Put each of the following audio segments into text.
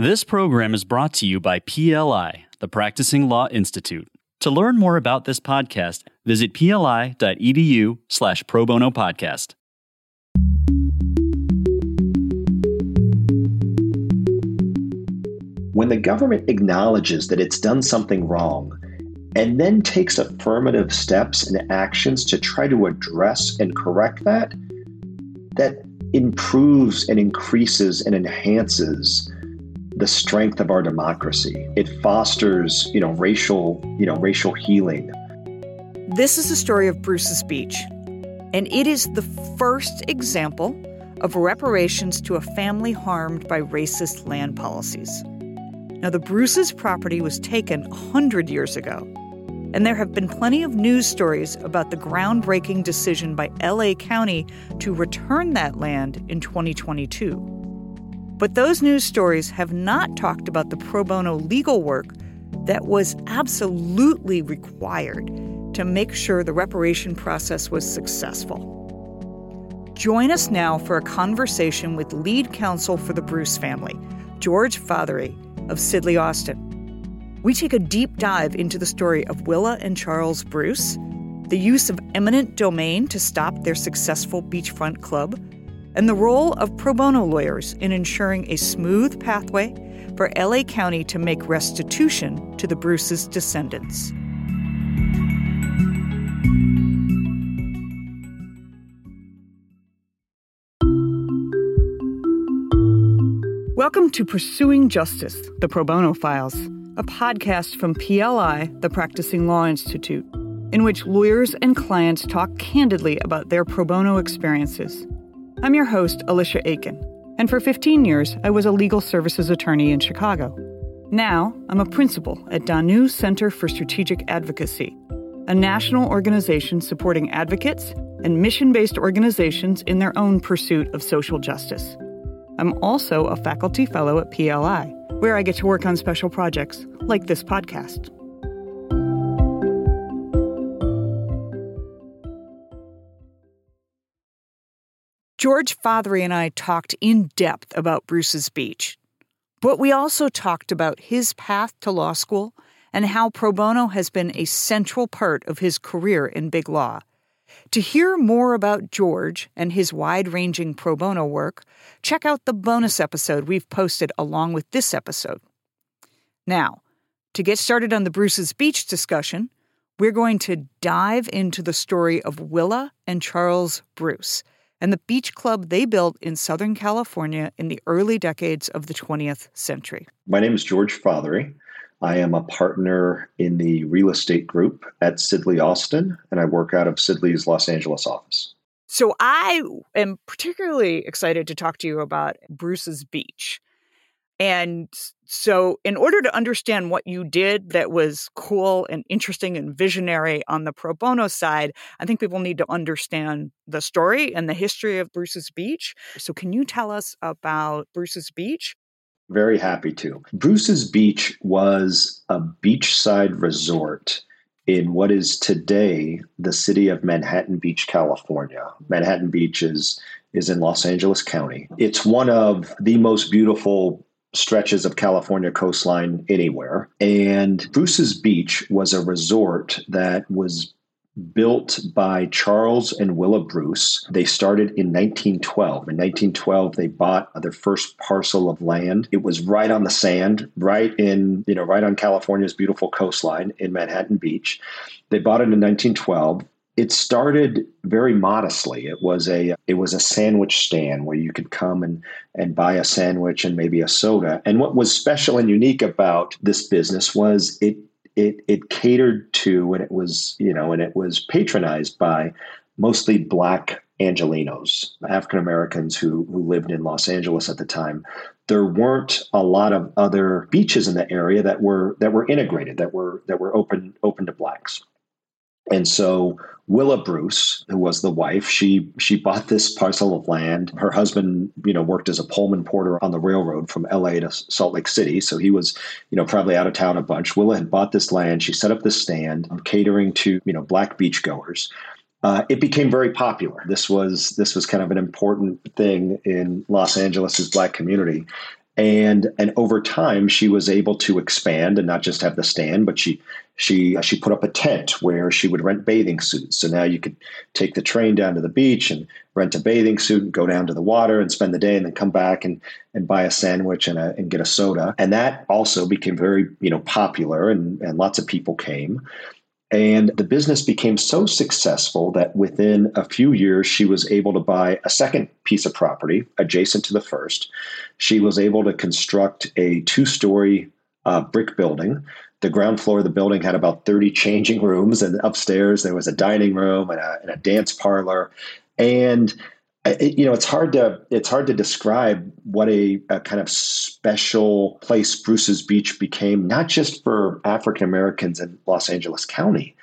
This program is brought to you by PLI, the Practicing Law Institute. To learn more about this podcast, visit pli.edu slash pro bono podcast. When the government acknowledges that it's done something wrong and then takes affirmative steps and actions to try to address and correct that, that improves and increases and enhances the strength of our democracy. It fosters, you know, racial, you know, racial healing. This is the story of Bruce's Beach, and it is the first example of reparations to a family harmed by racist land policies. Now, the Bruce's property was taken 100 years ago, and there have been plenty of news stories about the groundbreaking decision by LA County to return that land in 2022. But those news stories have not talked about the pro bono legal work that was absolutely required to make sure the reparation process was successful. Join us now for a conversation with lead counsel for the Bruce family, George Fatheree of Sidley Austin. We take a deep dive into the story of Willa and Charles Bruce, the use of eminent domain to stop their successful beachfront club, and the role of pro bono lawyers in ensuring a smooth pathway for LA County to make restitution to the Bruce's descendants. Welcome to Pursuing Justice, the Pro Bono Files a podcast from PLI, the Practicing Law Institute, in which lawyers and clients talk candidly about their pro bono experiences. I'm your host, Alicia Aiken, and for 15 years, I was a legal services attorney in Chicago. Now, I'm a principal at Danu Center for Strategic Advocacy, a national organization supporting advocates and mission based organizations in their own pursuit of social justice. I'm also a faculty fellow at PLI where I get to work on special projects like this podcast. George Fatheree and I talked in depth about Bruce's Beach, but we also talked about his path to law school and how pro bono has been a central part of his career in big law. To hear more about George and his wide ranging pro bono work, check out the bonus episode we've posted along with this episode. Now, to get started on the Bruce's Beach discussion, we're going to dive into the story of Willa and Charles Bruce and the beach club they built in Southern California in the early decades of the 20th century. My name is George Fatheree. I am a partner in the real estate group at Sidley Austin, and I work out of Sidley's Los Angeles office. So I am particularly excited to talk to you about Bruce's Beach. And so, in order to understand what you did that was cool and interesting and visionary on the pro bono side, I think people need to understand the story and the history of Bruce's Beach. So, can you tell us about Bruce's Beach? Very happy to. Bruce's Beach was a beachside resort in what is today the city of Manhattan Beach, California. Manhattan Beach is, is in Los Angeles County. It's one of the most beautiful stretches of California coastline anywhere. And Bruce's Beach was a resort that was built by Charles and Willa Bruce. They started in 1912. In 1912, they bought their first parcel of land. It was right on the sand, right in, you know, right on California's beautiful coastline in Manhattan Beach. They bought it in 1912 it started very modestly. It was a it was a sandwich stand where you could come and and buy a sandwich and maybe a soda. And what was special and unique about this business was it it it catered to and it was you know and it was patronized by mostly black Angelenos, African Americans who who lived in Los Angeles at the time. There weren't a lot of other beaches in the area that were that were integrated, that were that were open open to blacks. And so Willa Bruce, who was the wife, she she bought this parcel of land. Her husband, you know, worked as a Pullman porter on the railroad from LA to Salt Lake City, so he was, you know, probably out of town a bunch. Willa had bought this land. She set up this stand, catering to you know black beachgoers. Uh, it became very popular. This was this was kind of an important thing in Los Angeles's black community, and and over time she was able to expand and not just have the stand but she she uh, she put up a tent where she would rent bathing suits. So now you could take the train down to the beach and rent a bathing suit and go down to the water and spend the day and then come back and and buy a sandwich and, a, and get a soda. And that also became very you know popular and and lots of people came and the business became so successful that within a few years, she was able to buy a second piece of property adjacent to the first. She was able to construct a two story uh, brick building. The ground floor of the building had about 30 changing rooms, and upstairs there was a dining room and a, and a dance parlor. And you know it's hard to it's hard to describe what a, a, kind of special place Bruce's Beach became, not just for African Americans in Los Angeles County,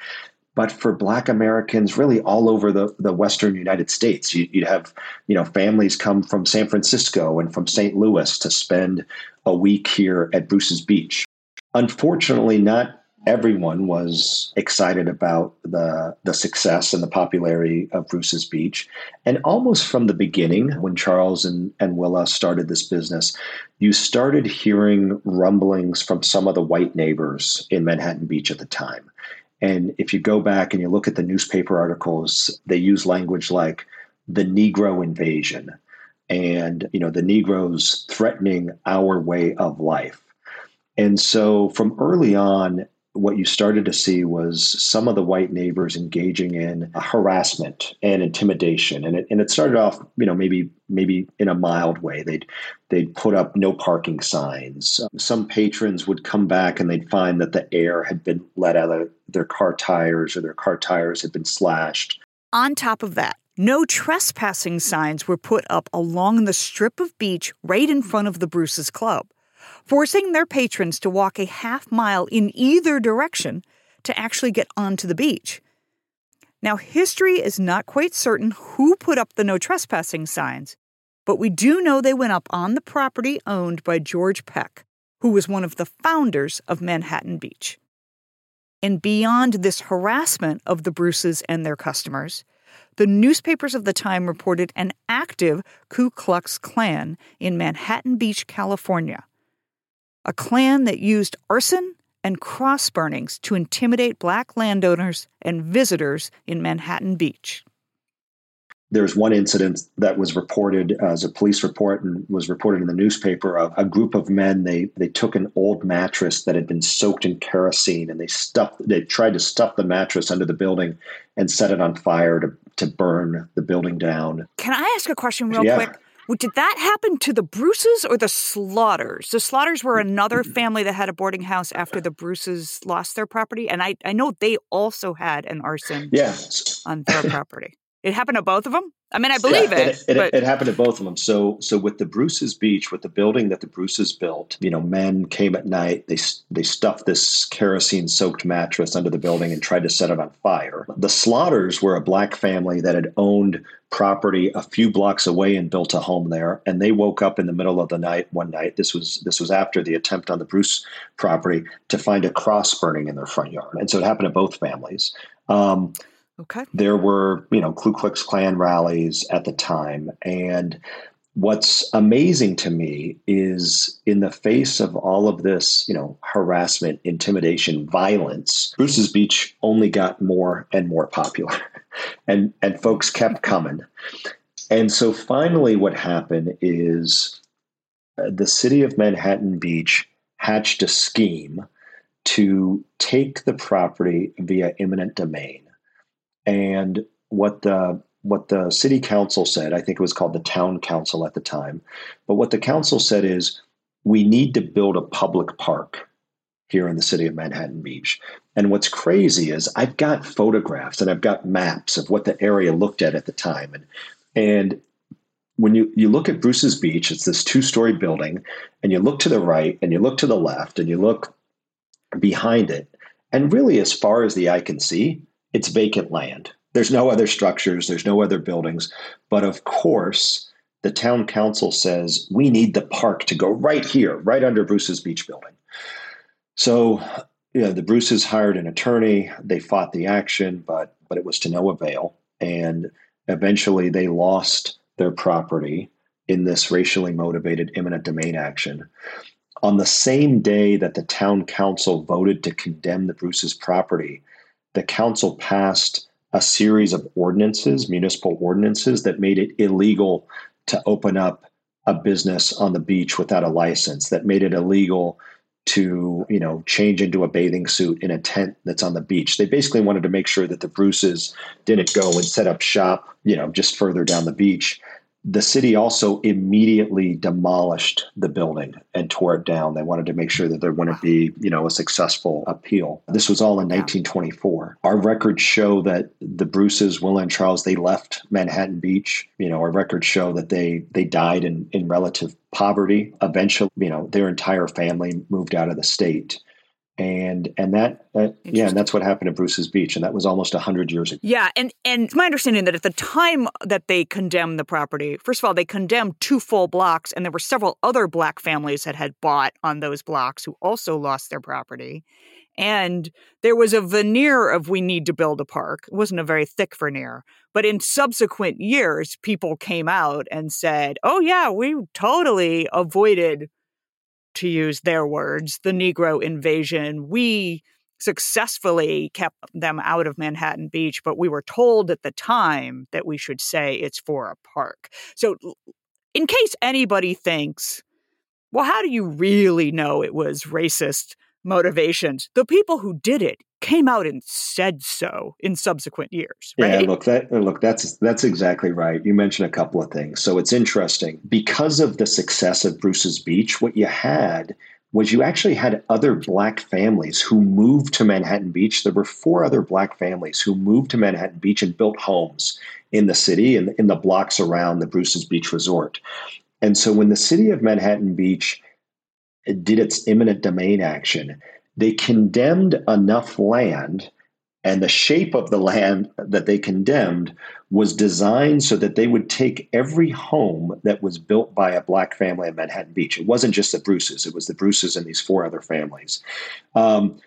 but for Black Americans really all over the, the Western United States. You, would have you know families come from San Francisco and from St. Louis to spend a week here at Bruce's Beach. Unfortunately, not everyone was excited about the the success and the popularity of Bruce's Beach. And almost from the beginning, when Charles and, and Willa started this business, you started hearing rumblings from some of the white neighbors in Manhattan Beach at the time. And if you go back and you look at the newspaper articles, they use language like the Negro invasion and you know the Negroes threatening our way of life. And so from early on, what you started to see was some of the white neighbors engaging in harassment and intimidation. And it, and it started off you know maybe maybe in a mild way. They'd they'd put up no parking signs. Some patrons would come back and they'd find that the air had been let out of their car tires or their car tires had been slashed. On top of that no trespassing signs were put up along the strip of beach right in front of the Bruce's Club forcing their patrons to walk a half mile in either direction to actually get onto the beach. Now, history is not quite certain who put up the no trespassing signs, but we do know they went up on the property owned by George Peck, who was one of the founders of Manhattan Beach. And beyond this harassment of the Bruces and their customers, the newspapers of the time reported an active Ku Klux Klan in Manhattan Beach, California, a Klan that used arson and cross burnings to intimidate black landowners and visitors in Manhattan Beach. There's one incident that was reported as a police report and was reported in the newspaper of a group of men. They they took an old mattress that had been soaked in kerosene and they stuffed they tried to stuff the mattress under the building and set it on fire to to burn the building down. Can I ask a question real yeah. quick? Did that happen to the Bruces or the Slaughters? The Slaughters were another mm-hmm. family that had a boarding house after the Bruces lost their property, and I, I know they also had an arson yeah. on their property. It happened to both of them. I mean, I believe yeah, it. It, it, but... it, happened to both of them. So, so with the Bruce's Beach, with the building that the Bruces built, you know, men came at night. They they stuffed this kerosene-soaked mattress under the building and tried to set it on fire. The Slaughters were a black family that had owned property a few blocks away and built a home there. And they woke up in the middle of the night one night. This was this was after the attempt on the Bruce property to find a cross burning in their front yard. And so it happened to both families. Um, Okay. There were, you know, Ku Klux Klan rallies at the time. And what's amazing to me is in the face of all of this, you know, harassment, intimidation, violence, Bruce's Beach only got more and more popular. and and folks kept coming. And so finally what happened is uh, the city of Manhattan Beach hatched a scheme to take the property via eminent domain and what the what the city council said, I think it was called the town council at the time, but what the council said is we need to build a public park here in the city of Manhattan Beach. And what's crazy is I've got photographs and I've got maps of what the area looked at at the time. And and when you, you look at Bruce's Beach, it's this two story building, and you look to the right and you look to the left and you look behind it. And really, as far as the eye can see, it's vacant land. There's no other structures, there's no other buildings. But of course, the town council says we need the park to go right here, right under Bruce's beach building. So, you know, the Bruces hired an attorney. They fought the action, but but it was to no avail. And eventually, they lost their property. in this racially motivated eminent domain action. On the same day that the town council voted to condemn the Bruce's property, the council passed a series of ordinances, municipal ordinances, that made it illegal to open up a business on the beach without a license, that made it illegal to you know change into a bathing suit in a tent that's on the beach. They basically wanted to make sure that the Bruces didn't go and set up shop, you know, just further down the beach the city also immediately demolished the building and tore it down. They wanted to make sure that there wouldn't be, you know, a successful appeal. This was all in 1924. Our records show that the Bruces, Will and Charles, they left Manhattan Beach. You know, our records show that they they died in in relative poverty. Eventually, you know, their entire family moved out of the state and and that uh, yeah and that's what happened at bruce's beach and that was almost 100 years ago. Yeah and and it's my understanding that at the time that they condemned the property first of all they condemned two full blocks and there were several other black families that had bought on those blocks who also lost their property. And there was a veneer of we need to build a park. It wasn't a very thick veneer but in subsequent years people came out and said oh yeah we totally avoided to use their words, the Negro invasion. We successfully kept them out of Manhattan Beach, but we were told at the time that we should say it's for a park. So, in case anybody thinks, well, how do you really know it was racist motivations? The people who did it came out and said so in subsequent years. Right? Yeah, look that look that's that's exactly right. You mentioned a couple of things. So it's interesting because of the success of Bruce's Beach. What you had was you actually had other black families who moved to Manhattan Beach. There were four other black families who moved to Manhattan Beach and built homes in the city and in the blocks around the Bruce's Beach Resort. And so when the city of Manhattan Beach did its eminent domain action, they condemned enough land and the shape of the land that they condemned was designed so that they would take every home that was built by a black family in Manhattan Beach. It wasn't just the Bruces, it was the Bruces and these four other families. Um,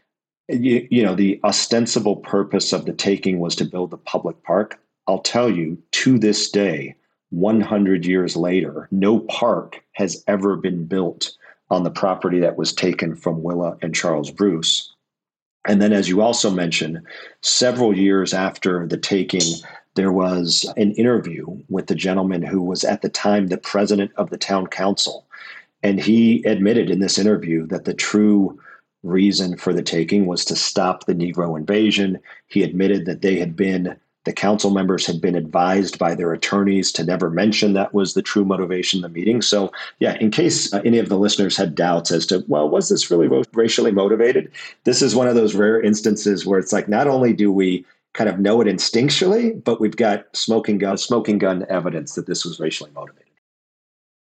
you, you know, the ostensible purpose of the taking was to build the public park. I'll tell you, to this day, 100 years later, no park has ever been built on the property that was taken from Willa and Charles Bruce. And then, as you also mentioned, several years after the taking, there was an interview with the gentleman who was at the time the president of the town council. And he admitted in this interview that the true reason for the taking was to stop the Negro invasion. He admitted that they had been the council members had been advised by their attorneys to never mention that was the true motivation of the meeting. So, yeah, in case uh, any of the listeners had doubts as to, well, was this really racially motivated? This is one of those rare instances where it's like not only do we kind of know it instinctually, but we've got smoking gun smoking gun evidence that this was racially motivated.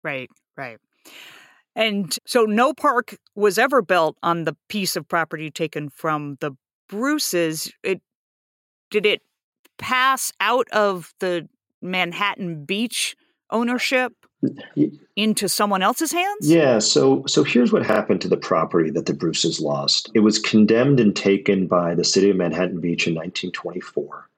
Right, right. And so no park was ever built on the piece of property taken from the Bruces. It did it pass out of the Manhattan Beach ownership into someone else's hands? Yeah, so so here's what happened to the property that the Bruces lost. It was condemned and taken by the city of Manhattan Beach in 1924.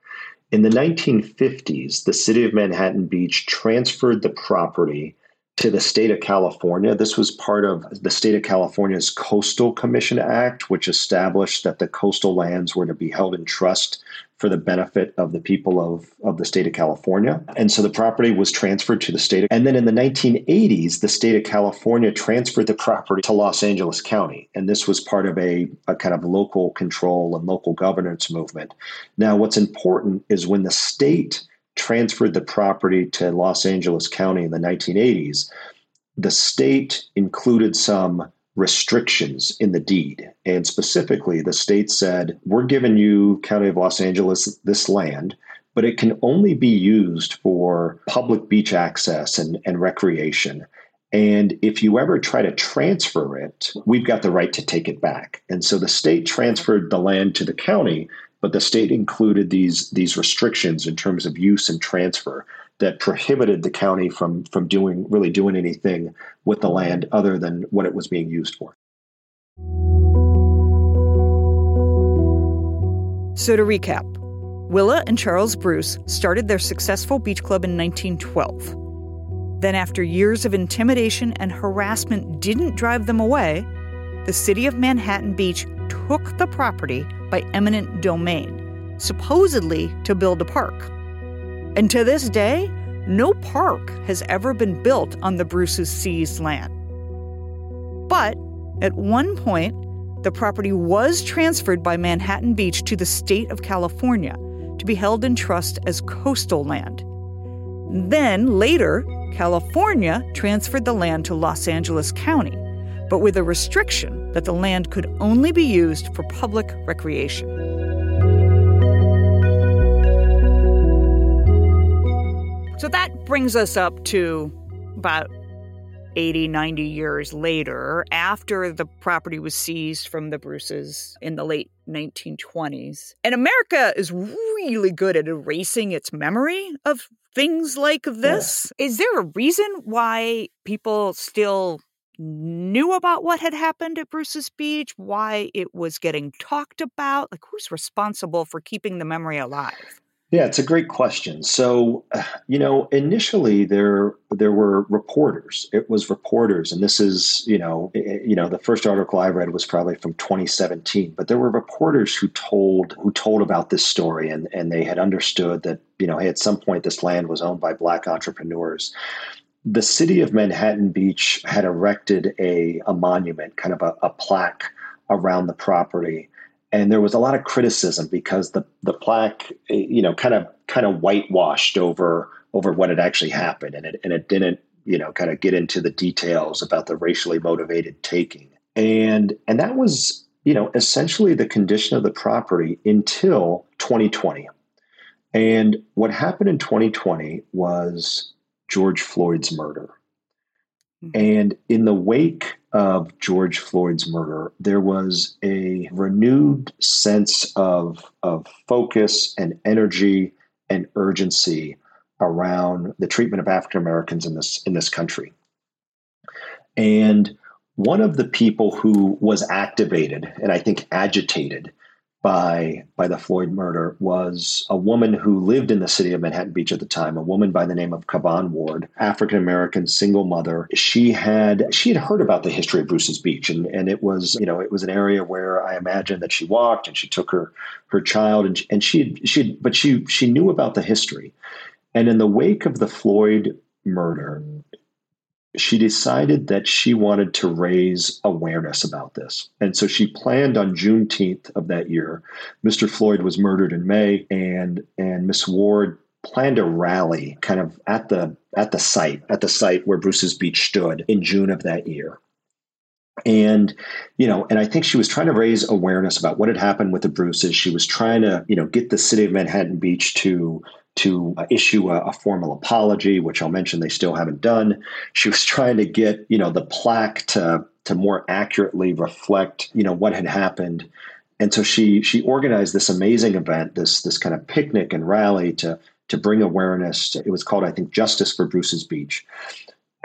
In the 1950s, the city of Manhattan Beach transferred the property to the state of California. This was part of the state of California's Coastal Commission Act, which established that the coastal lands were to be held in trust for the benefit of the people of, of the state of California. And so the property was transferred to the state. And then in the 1980s, the state of California transferred the property to Los Angeles County. And this was part of a, a kind of local control and local governance movement. Now, what's important is when the state transferred the property to Los Angeles County in the 1980s, the state included some restrictions in the deed. And specifically, the state said, We're giving you, County of Los Angeles, this land, but it can only be used for public beach access and, and recreation. And if you ever try to transfer it, we've got the right to take it back. And so the state transferred the land to the county, but the state included these these restrictions in terms of use and transfer that prohibited the county from from doing really doing anything with the land other than what it was being used for. So to recap, Willa and Charles Bruce started their successful beach club in 1912. Then, after years of intimidation and harassment didn't drive them away, the city of Manhattan Beach took the property by eminent domain, supposedly to build a park. And to this day, no park has ever been built on the Bruce's seized land. But at one point, the property was transferred by Manhattan Beach to the state of California to be held in trust as coastal land. Then, later, California transferred the land to Los Angeles County, but with a restriction that the land could only be used for public recreation. So that brings us up to about 80, 90 years later, after the property was seized from the Bruces in the late 1920s. And America is really good at erasing its memory of things like this. Yeah. Is there a reason why people still knew about what had happened at Bruce's Beach, why it was getting talked about? Like, who's responsible for keeping the memory alive? Yeah, it's a great question. So, you know, initially there there were reporters. It was reporters, and this is, you know, eh, eh, you know, the first article I read was probably from 2017. But there were reporters who told who told about this story, and and they had understood that, you know, hey, at some point this land was owned by black entrepreneurs. The city of Manhattan Beach had erected a a monument, kind of a, a plaque around the property. And there was a lot of criticism because the the plaque eh, you know kind of kind of whitewashed over over what had actually happened. And it and it didn't you know kind of get into the details about the racially motivated taking. And and that was you know essentially the condition of the property until 2020 and what happened in 2020 was George Floyd's murder Mm-hmm. And in the wake of George Floyd's murder, there was a renewed sense of, of focus and energy and urgency around the treatment of African Americans in this in this country. And one of the people who was activated and I think agitated by by the Floyd murder was a woman who lived in the city of Manhattan Beach at the time, a woman by the name of Kavon Ward, African American single mother. She had she had heard about the history of Bruce's Beach and and it was, you know, it was an area where I imagine that she walked and she took her her child and and she she but she she knew about the history. And in the wake of the Floyd murder, she decided that she wanted to raise awareness about this. And so she planned on Juneteenth of that year. Mr. Floyd was murdered in May, and and Miss Ward planned a rally kind of at the at the site, at the site where Bruce's Beach stood in June of that year. And, you know, and I think she was trying to raise awareness about what had happened with the Bruces. She was trying to, you know, get the city of Manhattan Beach to to issue a, a, formal apology, which I'll mention they still haven't done. She was trying to get, you know, the plaque to to more accurately reflect, you know, what had happened. And so she she organized this amazing event, this this kind of picnic and rally to to bring awareness. It was called, I think, Justice for Bruce's Beach.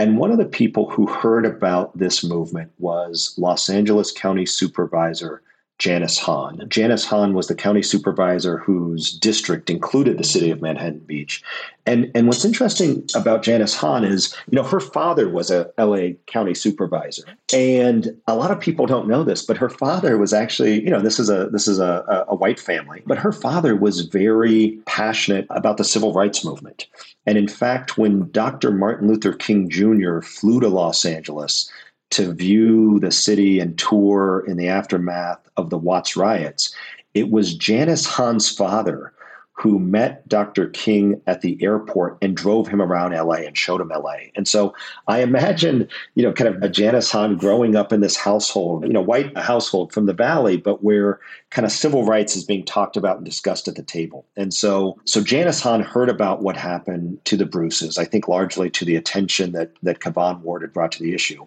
And one of the people who heard about this movement was Los Angeles County Supervisor Janice Hahn. Janice Hahn was the county supervisor whose district included the city of Manhattan Beach. And and what's interesting about Janice Hahn is, you know, her father was a LA county supervisor. And a lot of people don't know this, but her father was actually, you know, this is a this is a, a white family, but her father was very passionate about the civil rights movement. And in fact, when Dr. Martin Luther King Jr. flew to Los Angeles to view the city and tour in the aftermath of the Watts riots, it was Janice Hahn's father who met Dr. King at the airport and drove him around LA and showed him LA. And so I imagine, you know, kind of a Janice Hahn growing up in this household, you know, white household from the valley, but where kind of civil rights is being talked about and discussed at the table. And so so Janice Hahn heard about what happened to the Bruces, I think largely to the attention that that Kavon Ward had brought to the issue.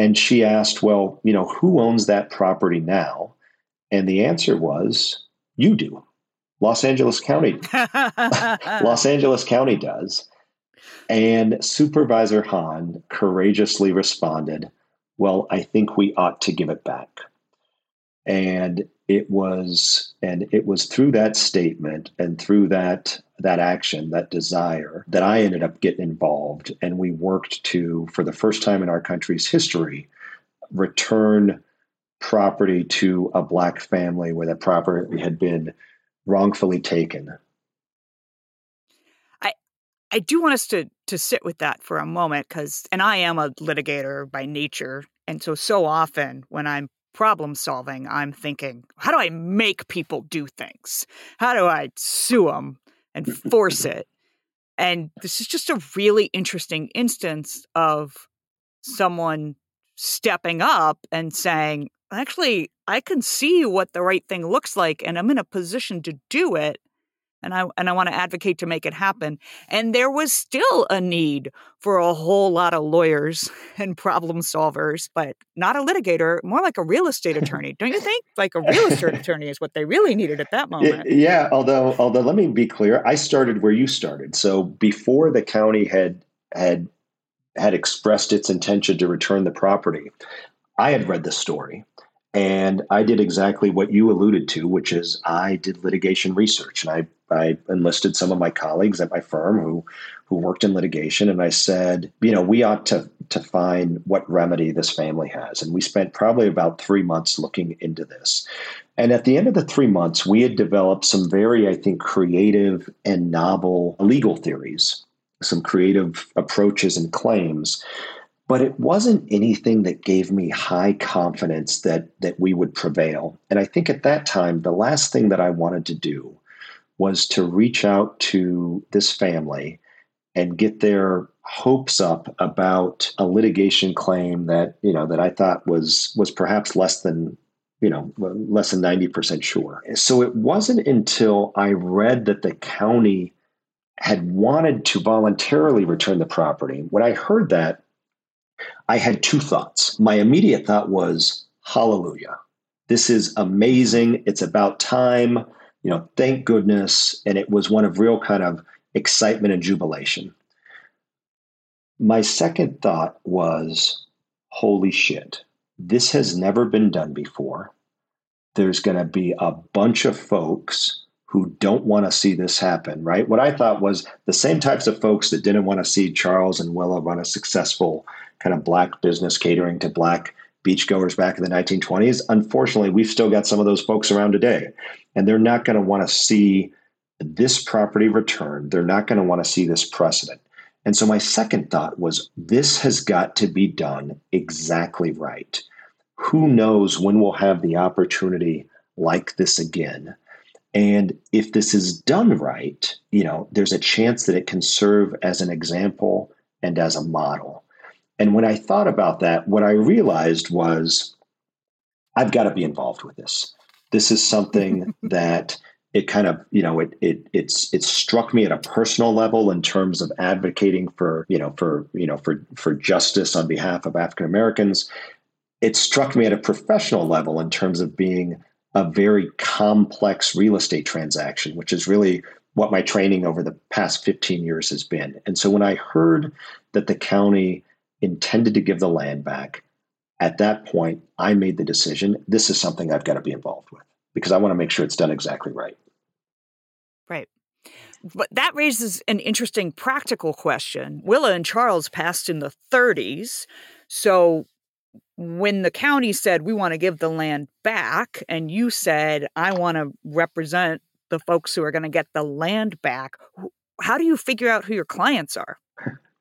And she asked, Well, you know, who owns that property now? And the answer was, You do. Los Angeles County. Los Angeles County does. And Supervisor Hahn courageously responded, Well, I think we ought to give it back. And it was and it was through that statement and through that that action that desire that i ended up getting involved. And we worked to for the first time in our country's history return property to a black family where that property had been wrongfully taken. I i do want us to to sit with that for a moment because and i am a litigator by nature. And so so often when i'm problem solving, I'm thinking, how do I make people do things? How do I sue them and force it? And this is just a really interesting instance of someone stepping up and saying, actually, I can see what the right thing looks like, and I'm in a position to do it and I and I want to advocate to make it happen. And there was still a need for a whole lot of lawyers and problem solvers, but not a litigator, more like a real estate attorney. Don't you think? Like a real estate attorney is what they really needed at that moment. Yeah, although although let me be clear, I started where you started. So before the county had had had expressed its intention to return the property, I had read the story. And I did exactly what you alluded to, which is I did litigation research and I I enlisted some of my colleagues at my firm who who worked in litigation, and I said, you know, we ought to to find what remedy this family has, and we spent probably about three months looking into this. And at the end of the three months, we had developed some very, I think, creative and novel legal theories, some creative approaches and claims. But it wasn't anything that gave me high confidence that that we would prevail. And I think at that time, the last thing that I wanted to do was to reach out to this family and get their hopes up about a litigation claim that you know that I thought was was perhaps less than you know less than 90% sure. So it wasn't until I read that the county had wanted to voluntarily return the property. When I heard that, I had two thoughts. My immediate thought was hallelujah. This is amazing. It's about time you know, thank goodness. And it was one of real kind of excitement and jubilation. My second thought was, holy shit, this has never been done before. There's going to be a bunch of folks who don't want to see this happen, right? What I thought was the same types of folks that didn't want to see Charles and Willa run a successful kind of black business catering to black beachgoers back in the 1920s. Unfortunately, we've still got some of those folks around today, and they're not going to want to see this property returned. They're not going to want to see this precedent. And so my second thought was this has got to be done exactly right. Who knows when we'll have the opportunity like this again? And if this is done right, you know, there's a chance that it can serve as an example and as a model. And when I thought about that, what I realized was I've got to be involved with this. This is something that it kind of you know it it it's it struck me at a personal level in terms of advocating for you know for you know for for justice on behalf of African Americans. It struck me at a professional level in terms of being a very complex real estate transaction, which is really what my training over the past 15 years has been. And so when I heard that the county intended to give the land back. At that point, I made the decision this is something I've got to be involved with because I want to make sure it's done exactly right. Right. But that raises an interesting practical question. Willa and Charles passed in the 30s. So when the county said, we want to give the land back, and you said, I want to represent the folks who are going to get the land back, how do you figure out who your clients are?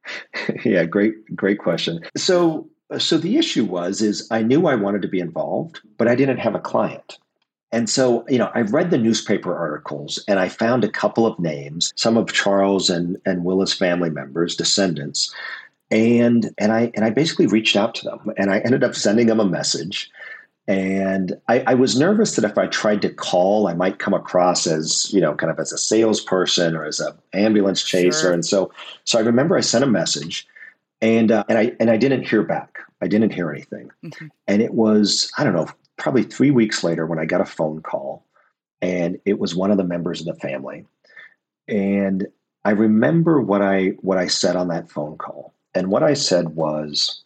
yeah, great, great question. So, so the issue was is I knew I wanted to be involved, but I didn't have a client. And so, you know, I read the newspaper articles and I found a couple of names, some of Charles and, and Willa's family members, descendants. And and I and I basically reached out to them and I ended up sending them a message and I, I, was nervous that if I tried to call, I might come across as, you know, kind of as a salesperson or as an ambulance chaser. Sure. And so, so I remember I sent a message, and uh, and I and I didn't hear back. I didn't hear anything. Mm-hmm. And it was I don't know, probably three weeks later when I got a phone call, and it was one of the members of the family, and I remember what I what I said on that phone call, and what I said was,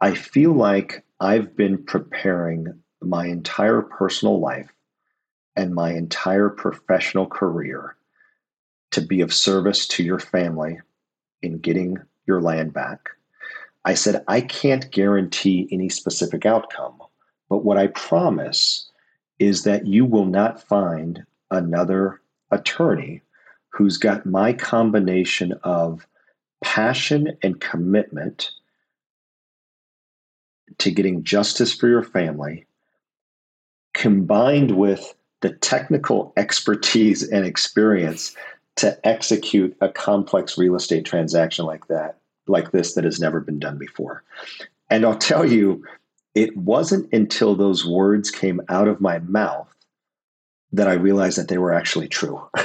I feel like I've been preparing my entire personal life and my entire professional career to be of service to your family in getting your land back. I said, I can't guarantee any specific outcome, but what I promise is that you will not find another attorney who's got my combination of passion and commitment to getting justice for your family, combined with the technical expertise and experience to execute a complex real estate transaction like that, like this, that has never been done before. And I'll tell you, it wasn't until those words came out of my mouth that I realized that they were actually true.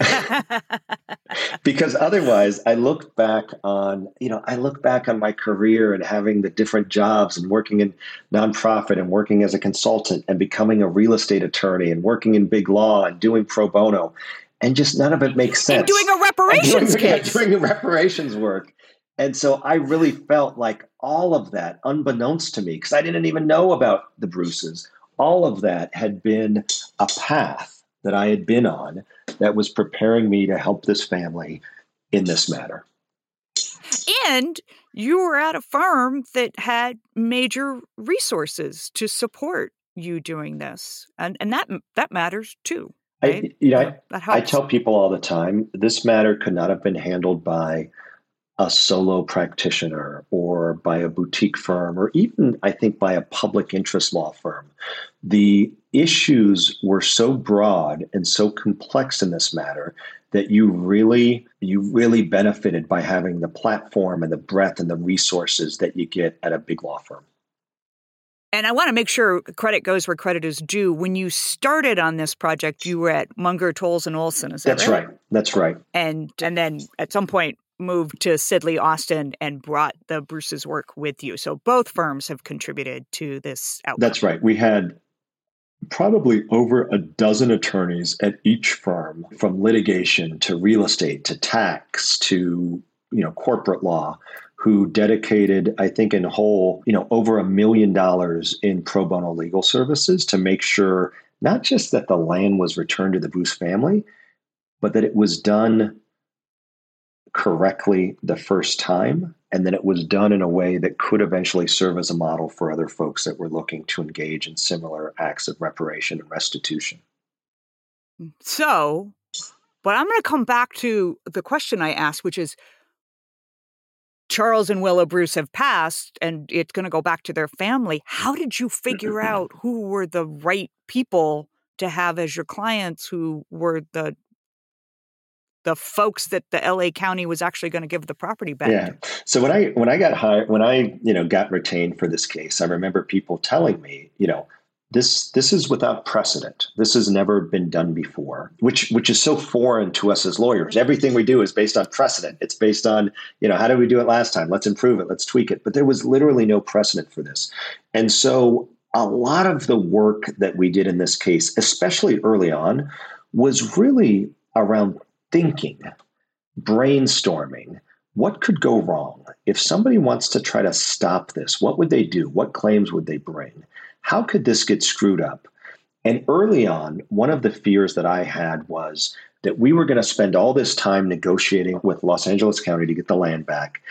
because otherwise I look back on, you know, I look back on my career and having the different jobs and working in nonprofit and working as a consultant and becoming a real estate attorney and working in big law and doing pro bono. And just none of it makes sense. And doing a reparations doing, doing reparations work. And so I really felt like all of that, unbeknownst to me, because I didn't even know about the Bruces, all of that had been a path that I had been on that was preparing me to help this family in this matter. And you were at a firm that had major resources to support you doing this. And and that that matters too. Right? I, you know, I, I tell people all the time this matter could not have been handled by a solo practitioner or by a boutique firm or even I think by a public interest law firm. The issues were so broad and so complex in this matter that you really you really benefited by having the platform and the breadth and the resources that you get at a big law firm. And I want to make sure credit goes where credit is due. When you started on this project, you were at Munger, Tolles, and Olson. Is that That's right? right. That's right. And and then at some point moved to Sidley Austin and brought the Bruce's work with you. So both firms have contributed to this outcome. That's right. We had probably over a dozen attorneys at each firm from litigation to real estate to tax to you know corporate law who dedicated i think in whole you know over a million dollars in pro bono legal services to make sure not just that the land was returned to the bruce family but that it was done correctly the first time and then it was done in a way that could eventually serve as a model for other folks that were looking to engage in similar acts of reparation and restitution. So, but I'm going to come back to the question I asked, which is Charles and Willa Bruce have passed and it's going to go back to their family. How did you figure out who were the right people to have as your clients who were the the folks that the LA County was actually going to give the property back. Yeah. So when I when I got hired when I, you know, got retained for this case, I remember people telling me, you know, this this is without precedent. This has never been done before, which which is so foreign to us as lawyers. Everything we do is based on precedent. It's based on, you know, how did we do it last time? Let's improve it. Let's tweak it. But there was literally no precedent for this. And so a lot of the work that we did in this case, especially early on, was really around thinking, brainstorming. What could go wrong? If somebody wants to try to stop this, what would they do? What claims would they bring? How could this get screwed up? And early on, one of the fears that I had was that we were going to spend all this time negotiating with Los Angeles County to get the land back,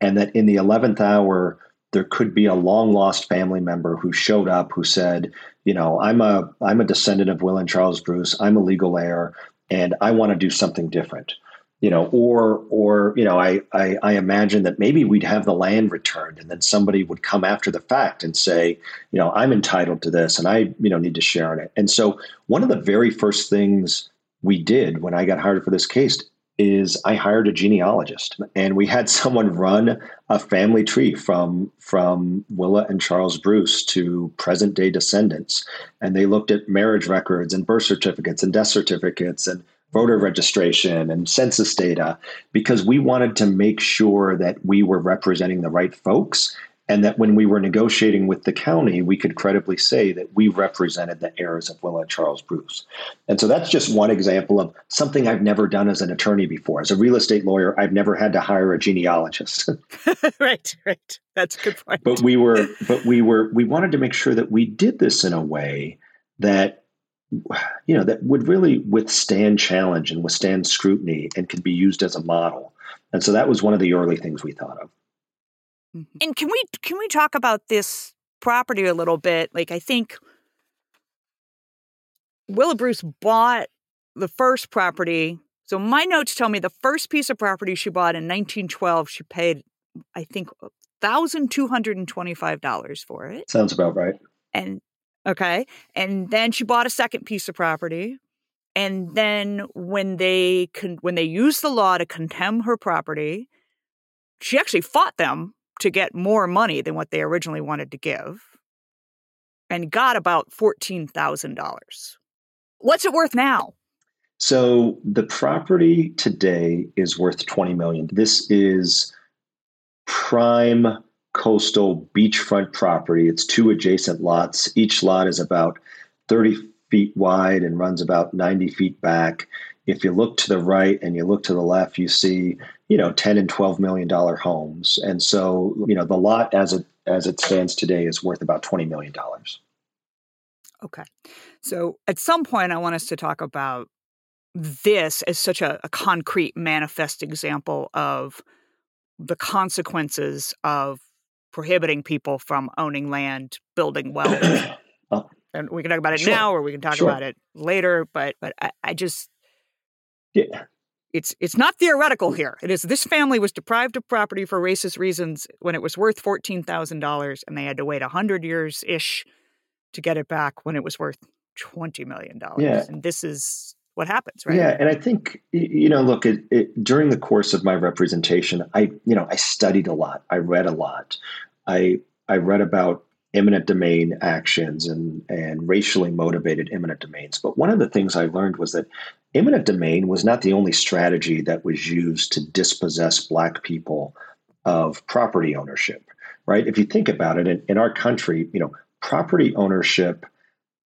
and that in the 11th hour, there could be a long lost family member who showed up who said, you know, I'm a I'm a descendant of Will and Charles Bruce. I'm a legal heir and I want to do something different. You know, or or you know, I, I I imagine that maybe we'd have the land returned, and then somebody would come after the fact and say, you know, I'm entitled to this, and I you know need to share in it. And so, one of the very first things we did when I got hired for this case is I hired a genealogist and we had someone run a family tree from from Willa and Charles Bruce to present day descendants and they looked at marriage records and birth certificates and death certificates and voter registration and census data because we wanted to make sure that we were representing the right folks and that when we were negotiating with the county, we could credibly say that we represented the heirs of Willa and Charles Bruce. And so that's just one example of something I've never done as an attorney before. As a real estate lawyer, I've never had to hire a genealogist. right, right. That's a good point. But we were, but we were, we wanted to make sure that we did this in a way that you know that would really withstand challenge and withstand scrutiny and could be used as a model and so that was one of the early things we thought of Mm-hmm. And can we can we talk about this property a little bit? Like I think Willa Bruce bought the first property. So my notes tell me the first piece of property she bought in 1912, she paid, I think, thousand two hundred and twenty-five dollars for it. Sounds about right. And okay, and then she bought a second piece of property. And then when they con- when they used the law to condemn her property, she actually fought them to get more money than what they originally wanted to give and got about $14,000. What's it worth now? So the property today is worth 20 million. This is prime coastal beachfront property. It's two adjacent lots. Each lot is about 30 feet wide and runs about 90 feet back. If you look to the right and you look to the left, you see you know 10 and 12 million dollar homes and so you know the lot as it as it stands today is worth about 20 million dollars okay so at some point i want us to talk about this as such a, a concrete manifest example of the consequences of prohibiting people from owning land building wealth oh, and we can talk about it sure. now or we can talk sure. about it later but but I, I just yeah it's it's not theoretical here. It is this family was deprived of property for racist reasons when it was worth fourteen thousand dollars, and they had to wait hundred years ish to get it back when it was worth twenty million dollars. Yeah. and this is what happens, right? Yeah, and I think you know, look, it, it, during the course of my representation, I you know I studied a lot, I read a lot, I I read about eminent domain actions and, and racially motivated eminent domains. But one of the things I learned was that eminent domain was not the only strategy that was used to dispossess Black people of property ownership, right? If you think about it, in, in our country, you know, property ownership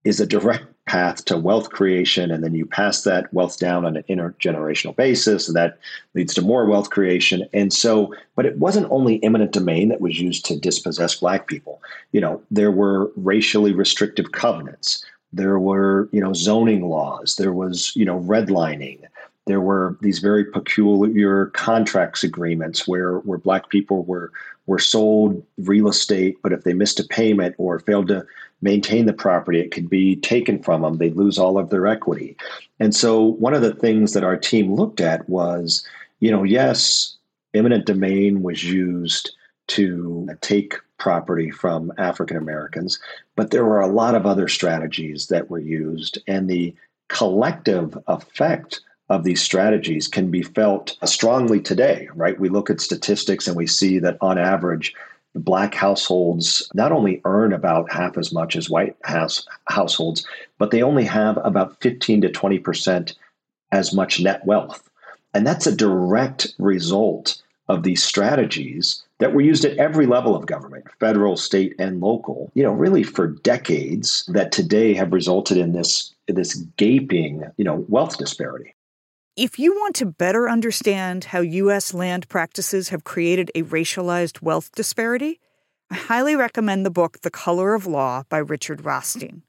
is a direct path to wealth creation and then you pass that wealth down on an intergenerational basis and that leads to more wealth creation and so but it wasn't only eminent domain that was used to dispossess black people you know there were racially restrictive covenants there were you know zoning laws there was you know redlining there were these very peculiar contracts agreements where where black people were were sold real estate but if they missed a payment or failed to maintain the property. It could be taken from them. They'd lose all of their equity. And so one of the things that our team looked at was, you know, yes, eminent domain was used to take property from African Americans, but there were a lot of other strategies that were used, and the collective effect of these strategies can be felt strongly today, right? We look at statistics and we see that on average, black households not only earn about half as much as white house households, but they only have about 15 to 20% as much net wealth. And that's a direct result of these strategies that were used at every level of government, federal, state, and local, you know, really for decades that today have resulted in this, this gaping, you know, wealth disparity. If you want to better understand how U.S. land practices have created a racialized wealth disparity, I highly recommend the book The Color of Law by Richard Rothstein.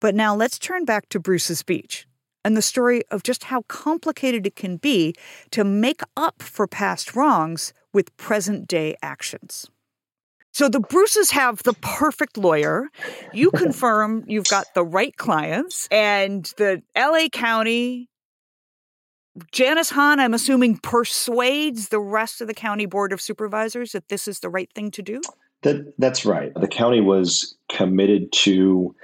But now let's turn back to Bruce's Beach and the story of just how complicated it can be to make up for past wrongs with present day actions. So the Bruces have the perfect lawyer. You confirm you've got the right clients, and the LA County Janice Hahn, I'm assuming, persuades the rest of the county board of supervisors that this is the right thing to do? That, that's right. The county was committed to,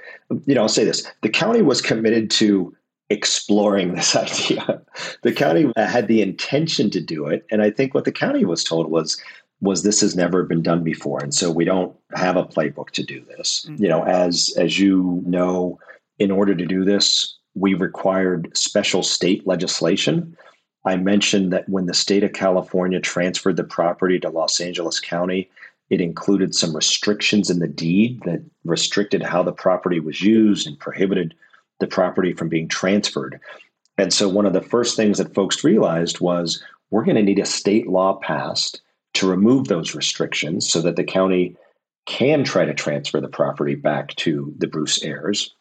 you know, I'll say this the county was committed to exploring this idea. the county had the intention to do it. And I think what the county was told was, was this has never been done before. And so we don't have a playbook to do this. Mm-hmm. You know, as as you know, in order to do this, we required special state legislation. I mentioned that when the state of California transferred the property to Los Angeles County, It included some restrictions in the deed that restricted how the property was used and prohibited the property from being transferred. And so, one of the first things that folks realized was we're going to need a state law passed to remove those restrictions so that the county can try to transfer the property back to the Bruce heirs.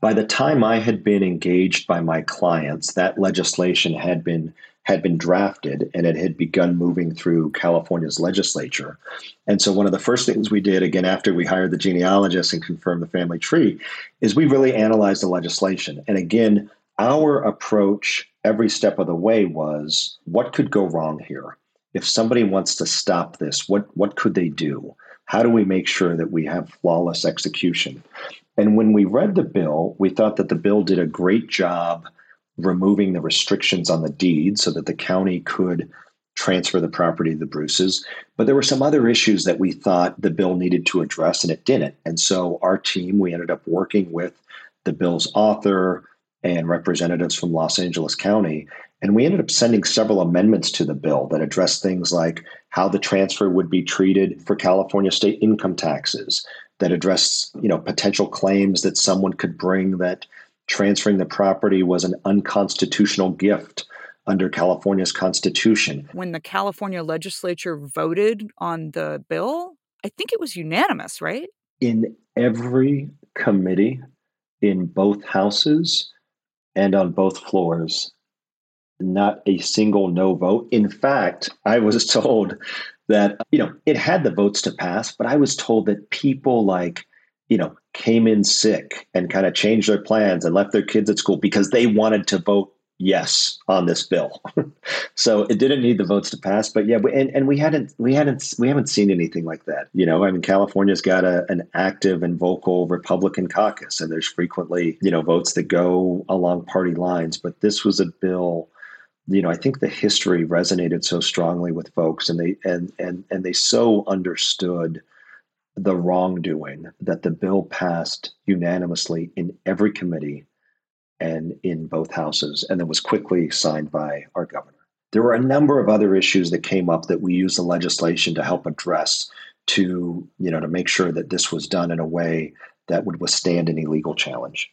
By the time I had been engaged by my clients, that legislation had been had been drafted and it had begun moving through California's legislature. And so one of the first things we did again after we hired the genealogist and confirmed the family tree is we really analyzed the legislation. And again, our approach every step of the way was what could go wrong here? If somebody wants to stop this, what what could they do? How do we make sure that we have flawless execution? And when we read the bill, we thought that the bill did a great job removing the restrictions on the deed so that the county could transfer the property to the Bruces. But there were some other issues that we thought the bill needed to address, and it didn't. And so our team, we ended up working with the bill's author and representatives from Los Angeles County. And we ended up sending several amendments to the bill that addressed things like how the transfer would be treated for California state income taxes, that addressed you know potential claims that someone could bring that transferring the property was an unconstitutional gift under California's constitution. When the California legislature voted on the bill, I think it was unanimous, right? In every committee in both houses and on both floors, not a single no vote. In fact, I was told that, you know, it had the votes to pass, but I was told that people like, you know, came in sick and kind of changed their plans and left their kids at school because they wanted to vote yes on this bill. so it didn't need the votes to pass, but yeah, and, and we hadn't we hadn't we haven't seen anything like that. You know, I mean, California's got a, an active and vocal Republican caucus, and there's frequently you know votes that go along party lines. But this was a bill you know, I think the history resonated so strongly with folks, and they and and and they so understood the wrongdoing that the bill passed unanimously in every committee and in both houses, and then was quickly signed by our governor. There were a number of other issues that came up that we used the legislation to help address to you know to make sure that this was done in a way that would withstand any legal challenge.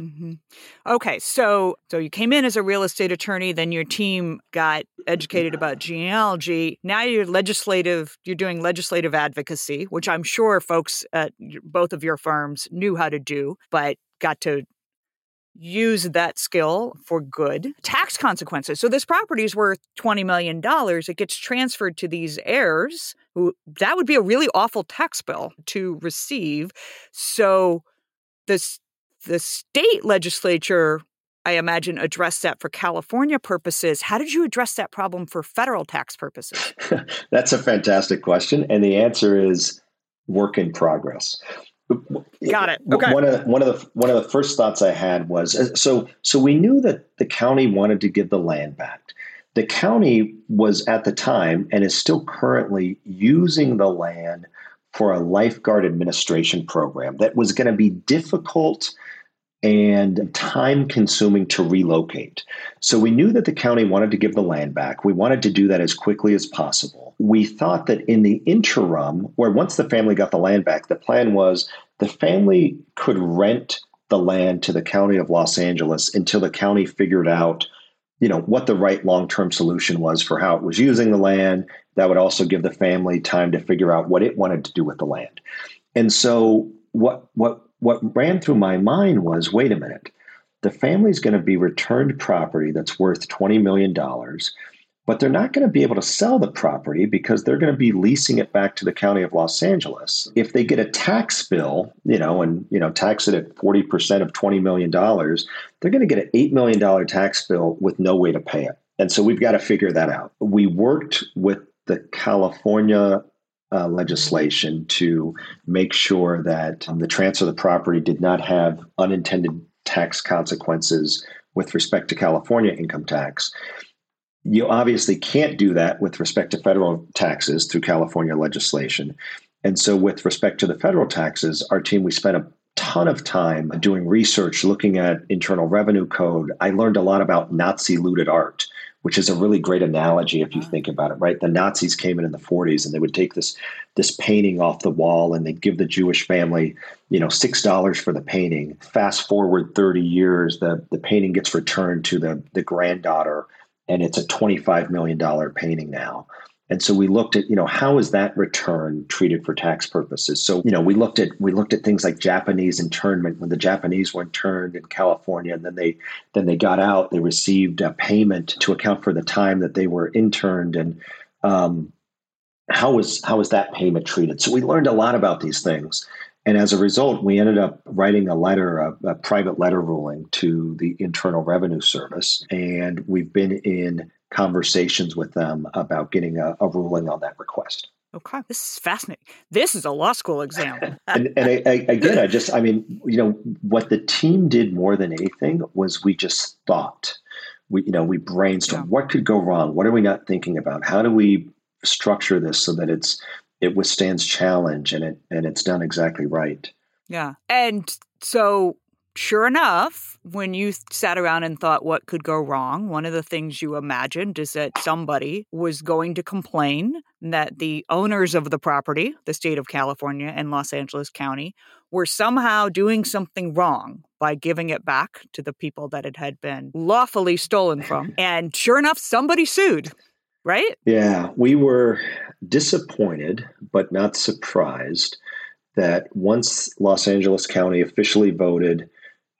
Mm-hmm. Okay, so so you came in as a real estate attorney, then your team got educated about genealogy. Now you're legislative. You're doing legislative advocacy, which I'm sure folks at both of your firms knew how to do, but got to use that skill for good. Tax consequences. So this property is worth twenty million dollars. It gets transferred to these heirs. Who that would be a really awful tax bill to receive. So this the state legislature, I imagine, addressed that for California purposes. How did you address that problem for federal tax purposes? That's a fantastic question. And the answer is work in progress. Got it. Okay. One of the, one of the one of the first thoughts I had was uh, so so we knew that the county wanted to give the land back. The county was at the time and is still currently using the land for a lifeguard administration program that was going to be difficult and time consuming to relocate. So we knew that the county wanted to give the land back. We wanted to do that as quickly as possible. We thought that in the interim, where once the family got the land back, the plan was the family could rent the land to the county of Los Angeles until the county figured out you know what the right long-term solution was for how it was using the land that would also give the family time to figure out what it wanted to do with the land and so what what what ran through my mind was wait a minute, the family's going to be returned property that's worth $20 million, but they're not going to be able to sell the property because they're going to be leasing it back to the county of Los Angeles. If they get a tax bill, you know, and you know, tax it at 40% of $20 million, they're going to get an $8 million tax bill with no way to pay it. And so we've got to figure that out. We worked with the California uh, legislation to make sure that um, the transfer of the property did not have unintended tax consequences with respect to California income tax. You obviously can't do that with respect to federal taxes through California legislation. And so, with respect to the federal taxes, our team, we spent a ton of time doing research, looking at Internal Revenue Code. I learned a lot about Nazi looted art which is a really great analogy if you mm-hmm. think about it, right? The Nazis came in in the 40s and they would take this this painting off the wall and they'd give the Jewish family, you know, six dollars for the painting. Fast forward 30 years, the the painting gets returned to the the granddaughter and it's a $25 million painting now. And so we looked at, you know, how is that return treated for tax purposes? So, you know, we looked at we looked at things like Japanese internment when the Japanese were interned in California, and then they then they got out, they received a payment to account for the time that they were interned, and um, how was how was that payment treated? So we learned a lot about these things. And as a result, we ended up writing a letter, a, a, private letter ruling to the Internal Revenue Service. And we've been in conversations with them about getting a, a ruling on that request. Okay, this is fascinating. This is a law school exam. and, and I, I, again, I just, I mean, you know, what the team did more than anything was we just thought. We, you know, we brainstormed. Yeah. What could go wrong? What are we not thinking about? How do we structure this so that it's it withstands challenge and it and it's done exactly right. Yeah. And so sure enough, when you sat around and thought what could go wrong, one of the things you imagined is that somebody was going to complain that the owners of the property, the state of California and Los Angeles County, were somehow doing something wrong by giving it back to the people that it had been lawfully stolen from. and sure enough, somebody sued right? Yeah, we were disappointed, but not surprised that once Los Angeles County officially voted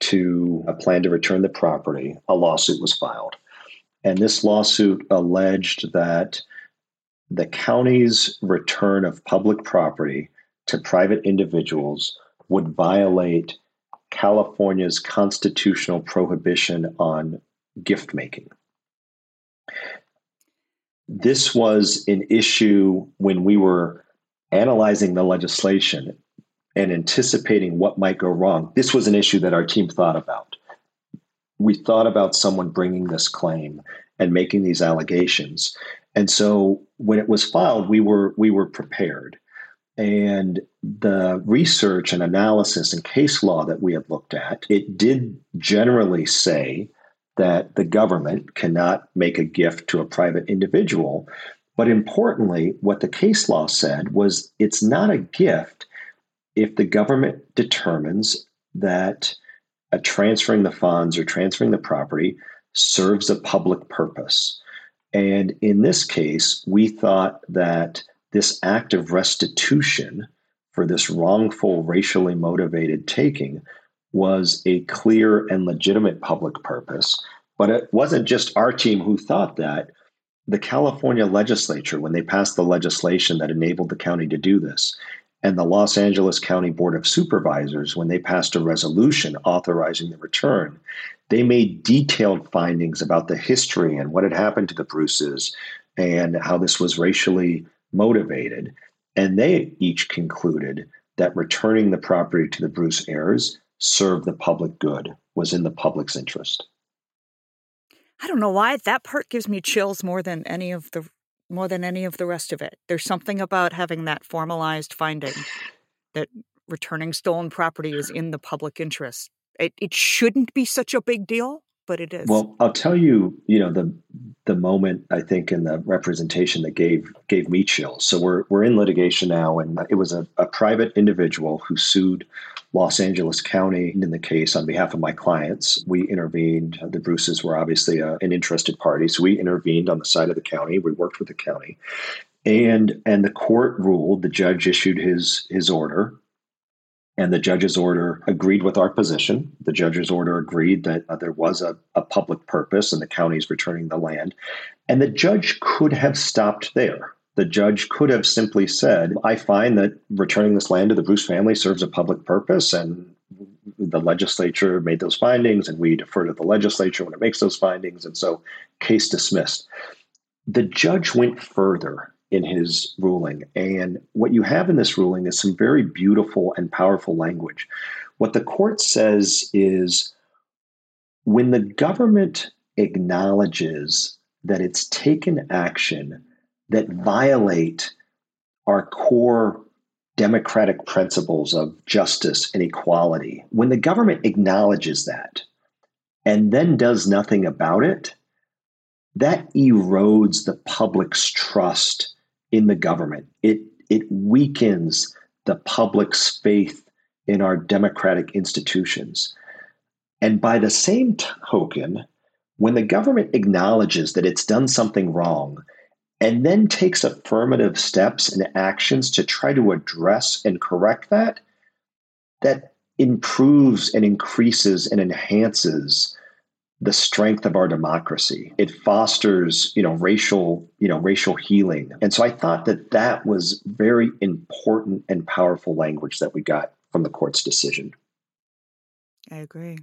to a plan to return the property, a lawsuit was filed. And this lawsuit alleged that the county's return of public property to private individuals would violate California's constitutional prohibition on gift making this was an issue when we were analyzing the legislation and anticipating what might go wrong. This was an issue that our team thought about. We thought about someone bringing this claim and making these allegations. And so when it was filed, we were we were prepared. And the research and analysis and case law that we had looked at, it did generally say that the government cannot make a gift to a private individual. But importantly, what the case law said was it's not a gift if the government determines that a transferring the funds or transferring the property serves a public purpose. And in this case, we thought that this act of restitution for this wrongful, racially motivated taking was a clear and legitimate public purpose. But it wasn't just our team who thought that. The California legislature, when they passed the legislation that enabled the county to do this, and the Los Angeles County Board of Supervisors, when they passed a resolution authorizing the return, they made detailed findings about the history and what had happened to the Bruces and how this was racially motivated. And they each concluded that returning the property to the Bruce heirs served the public good, was in the public's interest. I don't know why that part gives me chills more than any of the more than any of the rest of it. There's something about having that formalized finding that returning stolen property is in the public interest. It it shouldn't be such a big deal, but it is. Well, I'll tell you, you know, the the moment I think in the representation that gave gave me chills. So we're we're in litigation now, and it was a, a private individual who sued Los Angeles County in the case on behalf of my clients. We intervened. The Bruces were obviously a, an interested party, so we intervened on the side of the county. We worked with the county, and and the court ruled. The judge issued his his order and the judge's order agreed with our position. The judge's order agreed that uh, there was a, a public purpose and the county's returning the land. And the judge could have stopped there. The judge could have simply said, I find that returning this land to the Bruce family serves a public purpose, and the legislature made those findings, and we defer to the legislature when it makes those findings. And so, case dismissed. The judge went further in his ruling. And what you have in this ruling is some very beautiful and powerful language. What the court says is when the government acknowledges that it's taken action that violate our core democratic principles of justice and equality, when the government acknowledges that and then does nothing about it, that erodes the public's trust in the government. It it weakens the public's faith in our democratic institutions. And by the same token, when the government acknowledges that it's done something wrong and then takes affirmative steps and actions to try to address and correct that, that improves and increases and enhances the strength of our democracy. It fosters, you know, racial, you know, racial healing. And so I thought that that was very important and powerful language that we got from the court's decision. I agree.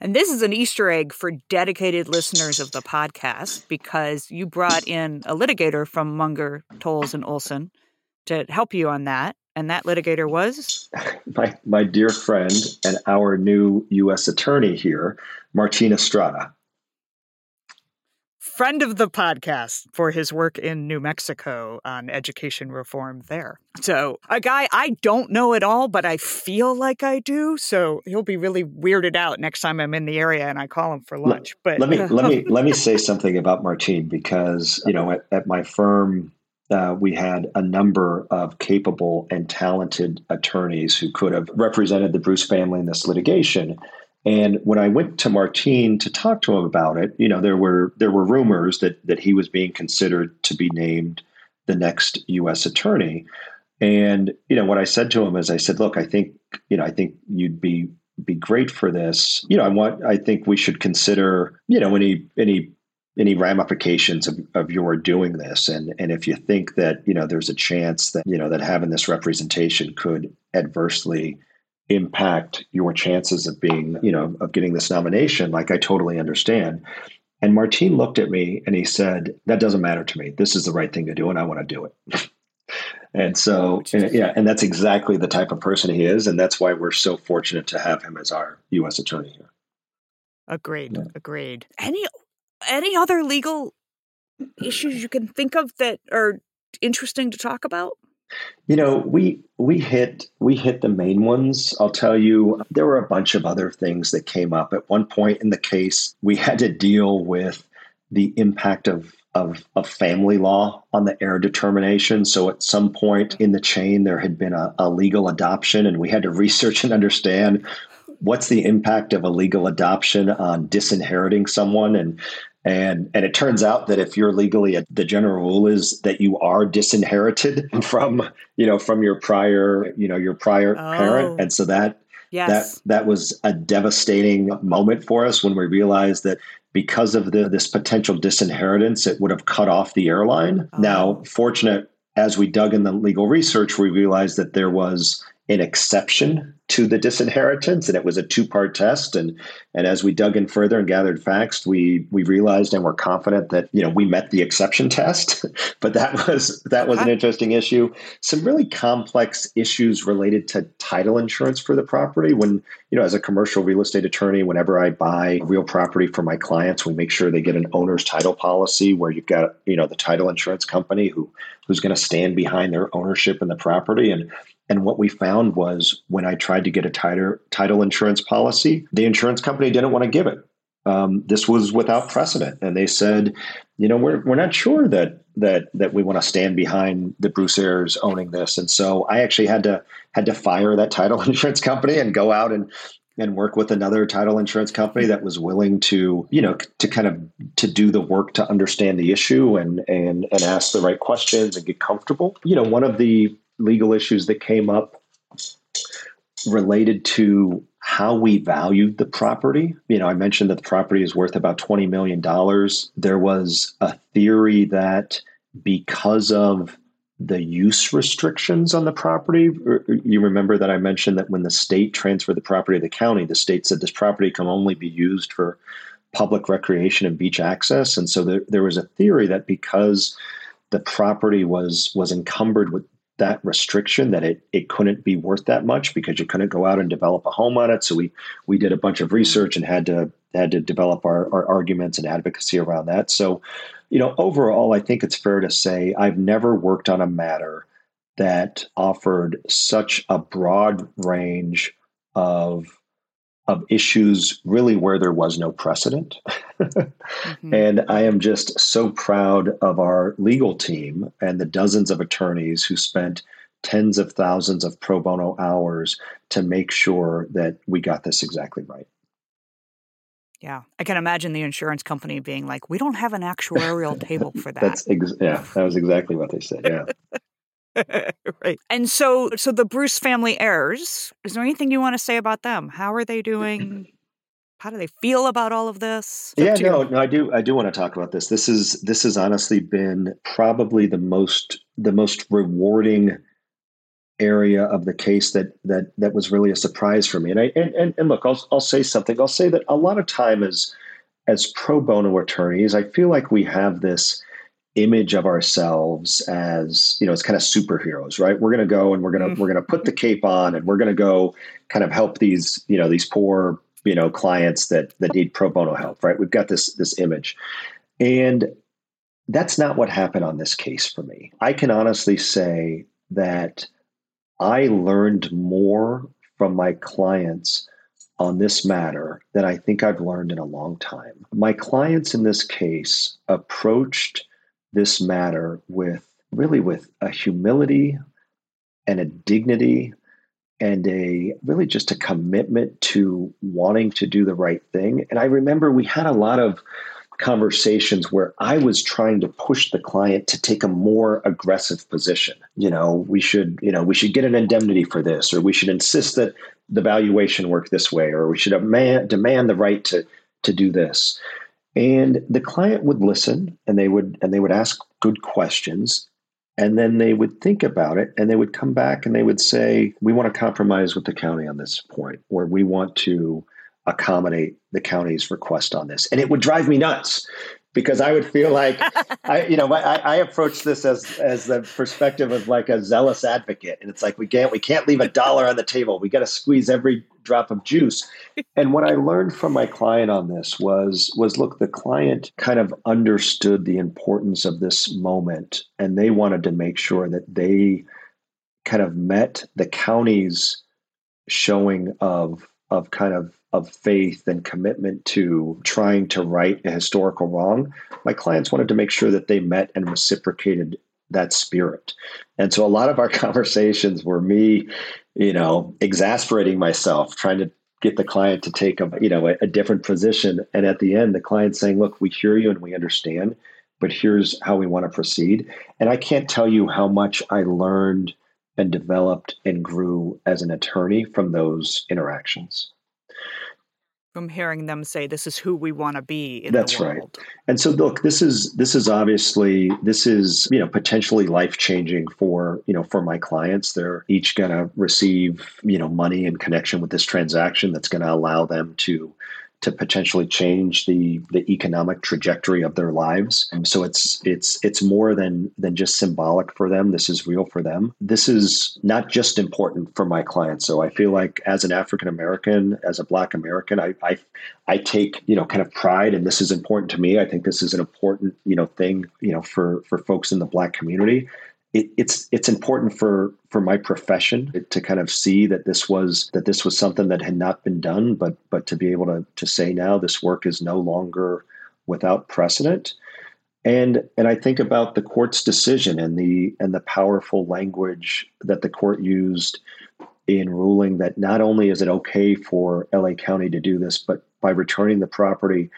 And this is an Easter egg for dedicated listeners of the podcast because you brought in a litigator from Munger, Tolles, and Olson to help you on that. And that litigator was? My, my dear friend and our new U.S. attorney here, Martina Estrada friend of the podcast for his work in New Mexico on education reform there. So, a guy I don't know at all, but I feel like I do. So, he'll be really weirded out next time I'm in the area and I call him for lunch. Let, but let me let me let me say something about Martine because, you know, at, at my firm uh, we had a number of capable and talented attorneys who could have represented the Bruce family in this litigation. And when I went to Martine to talk to him about it, you know, there were there were rumors that that he was being considered to be named the next U.S. attorney. And you know, what I said to him is, I said, "Look, I think you know, I think you'd be be great for this. You know, I want, I think we should consider, you know, any any any ramifications of, of your doing this and and if you think that you know there's a chance that you know that having this representation could adversely impact your chances of being, you know, of getting this nomination, like I totally understand. And Martine looked at me and he said, That doesn't matter to me. This is the right thing to do, and I want to do it. and so, oh, and, yeah, and that's exactly the type of person he is. And that's why we're so fortunate to have him as our U.S. attorney here. Agreed. Yeah. Agreed. Any any other legal issues you can think of that are interesting to talk about? You know, we we hit we hit the main ones. I'll tell you, there were a bunch of other things that came up. At one point in the case, we had to deal with the impact of of, of family law on the heir determination. So at some point in the chain, there had been a, a legal adoption, and we had to research and understand what's the impact of a legal adoption on disinheriting someone and and and it turns out that if you're legally the general rule is that you are disinherited from you know from your prior you know your prior oh. parent and so that yes. that that was a devastating moment for us when we realized that because of the, this potential disinheritance it would have cut off the heir line oh. now fortunate as we dug in the legal research we realized that there was an exception to the disinheritance and it was a two-part test. And and as we dug in further and gathered facts we we realized and were confident that you know we met the exception test. But that was that was an uh-huh. interesting issue. Some really complex issues related to title insurance for the property. When you know as a commercial real estate attorney whenever i buy real property for my clients we make sure they get an owner's title policy where you've got you know the title insurance company who who's going to stand behind their ownership in the property. And and what we found was when I tried to get a title, title insurance policy, the insurance company didn't want to give it. Um, this was without precedent, and they said, you know, we're we're not sure that that that we want to stand behind the Bruce heirs owning this. And so I actually had to had to fire that title insurance company and go out and and work with another title insurance company that was willing to you know to kind of to do the work to understand the issue and and and ask the right questions and get comfortable you know one of the legal issues that came up related to how we valued the property. You know, I mentioned that the property is worth about $20 million. There was a theory that because of the use restrictions on the property, er, er, you remember that I mentioned that when the state transferred the property to the county, the state said this property can only be used for public recreation and beach access. And so there, there was a theory that because the property was was encumbered with that restriction that it it couldn't be worth that much because you couldn't go out and develop a home on it. So we we did a bunch of hmm. research and had to had to develop our, our arguments and advocacy around that. So, you know, overall, I think it's fair to say I've never worked on a matter that offered such a broad range of of issues really where there was no precedent. mm-hmm. And I am just so proud of our legal team and the dozens of attorneys who spent tens of thousands of pro bono hours to make sure that we got this exactly right. Yeah, I can imagine the insurance company being like, "We don't have an actuarial table for that." That's ex- yeah, that was exactly what they said. Yeah. right. And so so the Bruce family heirs, is there anything you want to say about them? How are they doing? How do they feel about all of this? Yeah, no, no, I do I do want to talk about this. This is this has honestly been probably the most the most rewarding area of the case that that that was really a surprise for me. And I and, and, and look, I'll I'll say something. I'll say that a lot of time as as pro bono attorneys, I feel like we have this image of ourselves as you know it's kind of superheroes right we're going to go and we're going to mm. we're going to put the cape on and we're going to go kind of help these you know these poor you know clients that that need pro bono help right we've got this this image and that's not what happened on this case for me i can honestly say that I learned more from my clients on this matter than I think I've learned in a long time. My clients in this case approached this matter with really with a humility and a dignity and a really just a commitment to wanting to do the right thing. And I remember we had a lot of conversations where I was trying to push the client to take a more aggressive position. You know, we should, you know, we should get an indemnity for this, or we should insist that the valuation work this way, or we should demand, demand the right to to do this. And the client would listen and they would and they would ask good questions and then they would think about it and they would come back and they would say we want to compromise with the county on this point or we want to accommodate the county's request on this. And it would drive me nuts because I would feel like I, you know, I, I approach this as as the perspective of like a zealous advocate, and it's like we can't we can't leave a dollar on the table. We got to squeeze every drop of juice. And what I learned from my client on this was was look, the client kind of understood the importance of this moment, and they wanted to make sure that they kind of met the county's showing of of kind of of faith and commitment to trying to right a historical wrong, my clients wanted to make sure that they met and reciprocated that spirit. And so a lot of our conversations were me, you know, exasperating myself, trying to get the client to take a, you know, a, a different position. And at the end, the client saying, look, we hear you and we understand, but here's how we want to proceed. And I can't tell you how much I learned and developed and grew as an attorney from those interactions from hearing them say this is who we want to be that's right. and so look this is this is obviously this is you know potentially life changing for you know for my clients. They're each going to receive you know money in connection with this transaction that's going to allow them to to potentially change the the economic trajectory of their lives. And so it's it's it's more than than just symbolic for them. This is real for them. This is not just important for my clients. So I feel like as an African American, as a Black American, I, I I take you know kind of pride, and this is important to me. I think this is an important you know thing you know for for folks in the Black community it, it's it's important for for my profession to kind of see that this was that this was something that had not been done, but but to be able to to say now this work is no longer without precedent. And and I think about the court's decision and the and the powerful language that the court used in ruling that not only is it okay for LA County to do this, but by returning the property,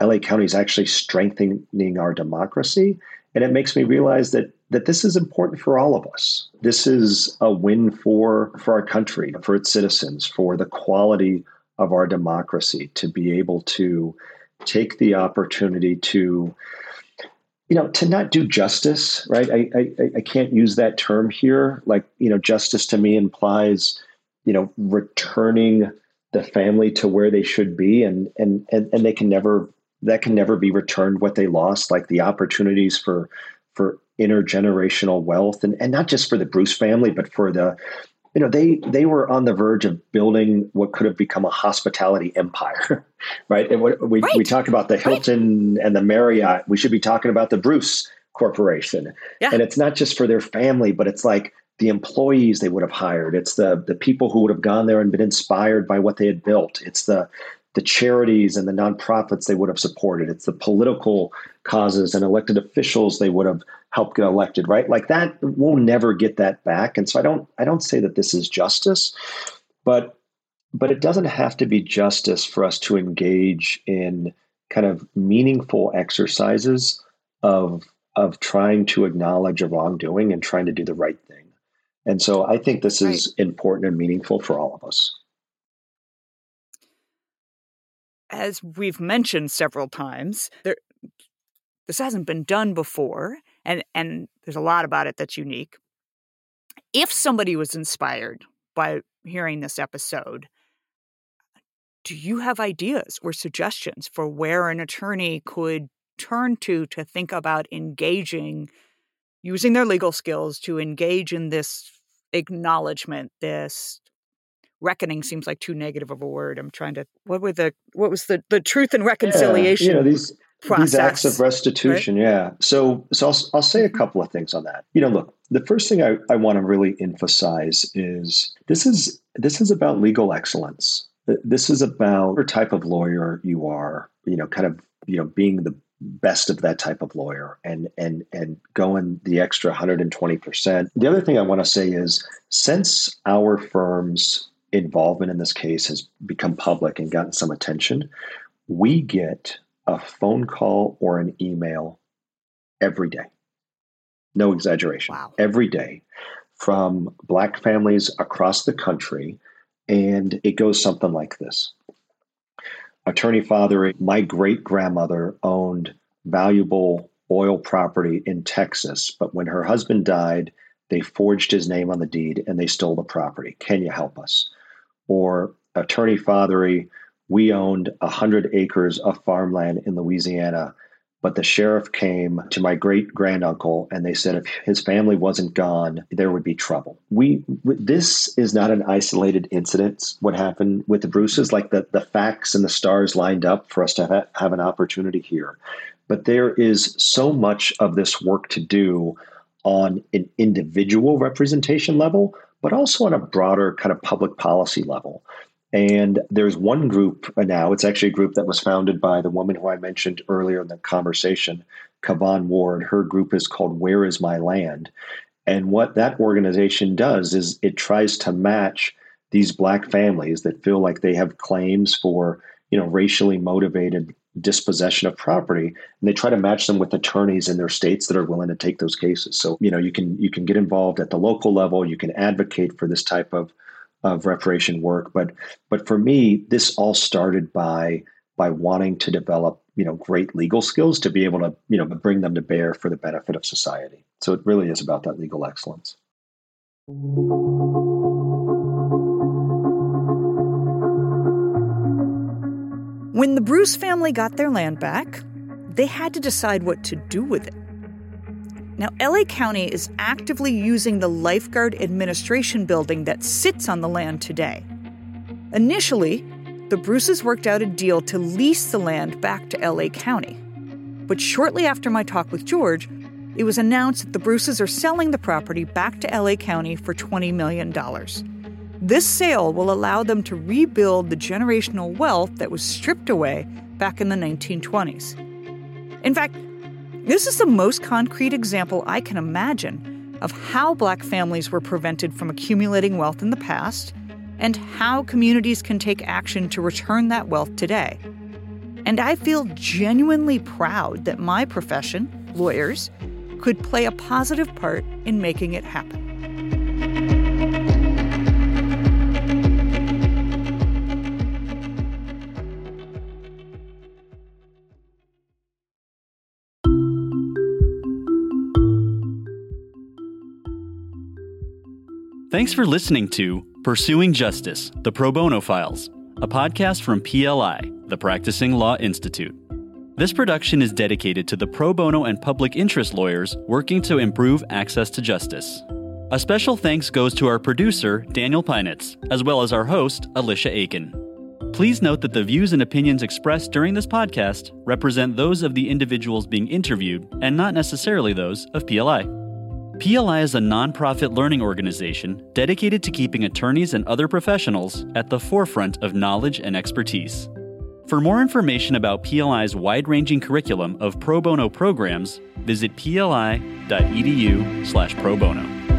LA County is actually strengthening our democracy. And it makes me realize that that this is important for all of us. This is a win for for our country, for its citizens, for the quality of our democracy to be able to take the opportunity to you know to not do justice right? I, I i can't use that term here. Like you know justice to me implies you know returning the family to where they should be and and and, and they can never that can never be returned what they lost. Like the opportunities for for intergenerational wealth and, and not just for the Bruce family, but for the you know they they were on the verge of building what could have become a hospitality empire right and what, we, right. we talk about the hilton right. and the marriott we should be talking about the bruce corporation yeah. and it's not just for their family but it's like the employees they would have hired. It's the the people who would have gone there and been inspired by what they had built. It's the the charities and the nonprofits they would have supported. It's the political causes and elected officials they would have helped get elected, right? Like that, we'll never get that back. And so I don't I don't say that this is justice, but but it doesn't have to be justice for us to engage in kind of meaningful exercises of of trying to acknowledge a wrongdoing and trying to do the right thing. And so I think this is right. important and meaningful for all of us. As we've mentioned several times, there, this hasn't been done before, and, and there's a lot about it that's unique. If somebody was inspired by hearing this episode, do you have ideas or suggestions for where an attorney could turn to to think about engaging, using their legal skills to engage in this acknowledgement, this reckoning seems like too negative of a word. I'm trying to what were the what was the the truth and reconciliation? Yeah, you know, these process, these acts of restitution. Right? Yeah. So so I'll I'll say a mm-hmm. couple of things on that. You know, look, the first thing I, I want to really emphasize is this is this is about legal excellence. This is about what type of lawyer you are, you know, kind of, you know, being the best of that type of lawyer and and and going the extra 120%. The other thing I want to say is since our firm's involvement in this case has become public and gotten some attention, we get a phone call or an email every day. No exaggeration. Wow. Every day from black families across the country and it goes something like this Attorney Fatheree, my great grandmother owned valuable oil property in Texas, but when her husband died, they forged his name on the deed and they stole the property. Can you help us? Or Attorney Fatheree, we owned 100 acres of farmland in Louisiana but the sheriff came to my great granduncle and they said if his family wasn't gone, there would be trouble. We this is not an isolated incident. What happened with the Bruces, like the the facts and the stars lined up for us to ha- have an opportunity here. But there is so much of this work to do on an individual representation level, but also on a broader kind of public policy level. And there's one group now, it's actually a group that was founded by the woman who I mentioned earlier in the conversation, Kavon Ward. Her group is called Where is My Land? And what that organization does is it tries to match these black families that feel like they have claims for, you know, racially motivated dispossession of property and they try to match them with attorneys in their states that are willing to take those cases so you know you can you can get involved at the local level you can advocate for this type of of reparation work. But but for me, this all started by by wanting to develop you know great legal skills to be able to you know bring them to bear for the benefit of society. So it really is about that legal excellence. When the Bruce family got their land back, they had to decide what to do with it. Now, LA County is actively using the Lifeguard Administration building that sits on the land today. Initially, the Bruces worked out a deal to lease the land back to LA County. But shortly after my talk with George, it was announced that the Bruces are selling the property back to LA County for $20 million. This sale will allow them to rebuild the generational wealth that was stripped away back in the 1920s. In fact, this is the most concrete example I can imagine of how black families were prevented from accumulating wealth in the past and how communities can take action to return that wealth today. And I feel genuinely proud that my profession, lawyers, could play a positive part in making it happen. Thanks for listening to Pursuing Justice, the Pro Bono Files, a podcast from PLI, the Practicing Law Institute. This production is dedicated to the pro bono and public interest lawyers working to improve access to justice. A special thanks goes to our producer, Daniel Pinitz, as well as our host, Alicia Aiken. Please note that the views and opinions expressed during this podcast represent those of the individuals being interviewed and not necessarily those of PLI. PLI is a nonprofit learning organization dedicated to keeping attorneys and other professionals at the forefront of knowledge and expertise. For more information about PLI's wide ranging curriculum of pro bono programs, visit pli.edu slash pro bono.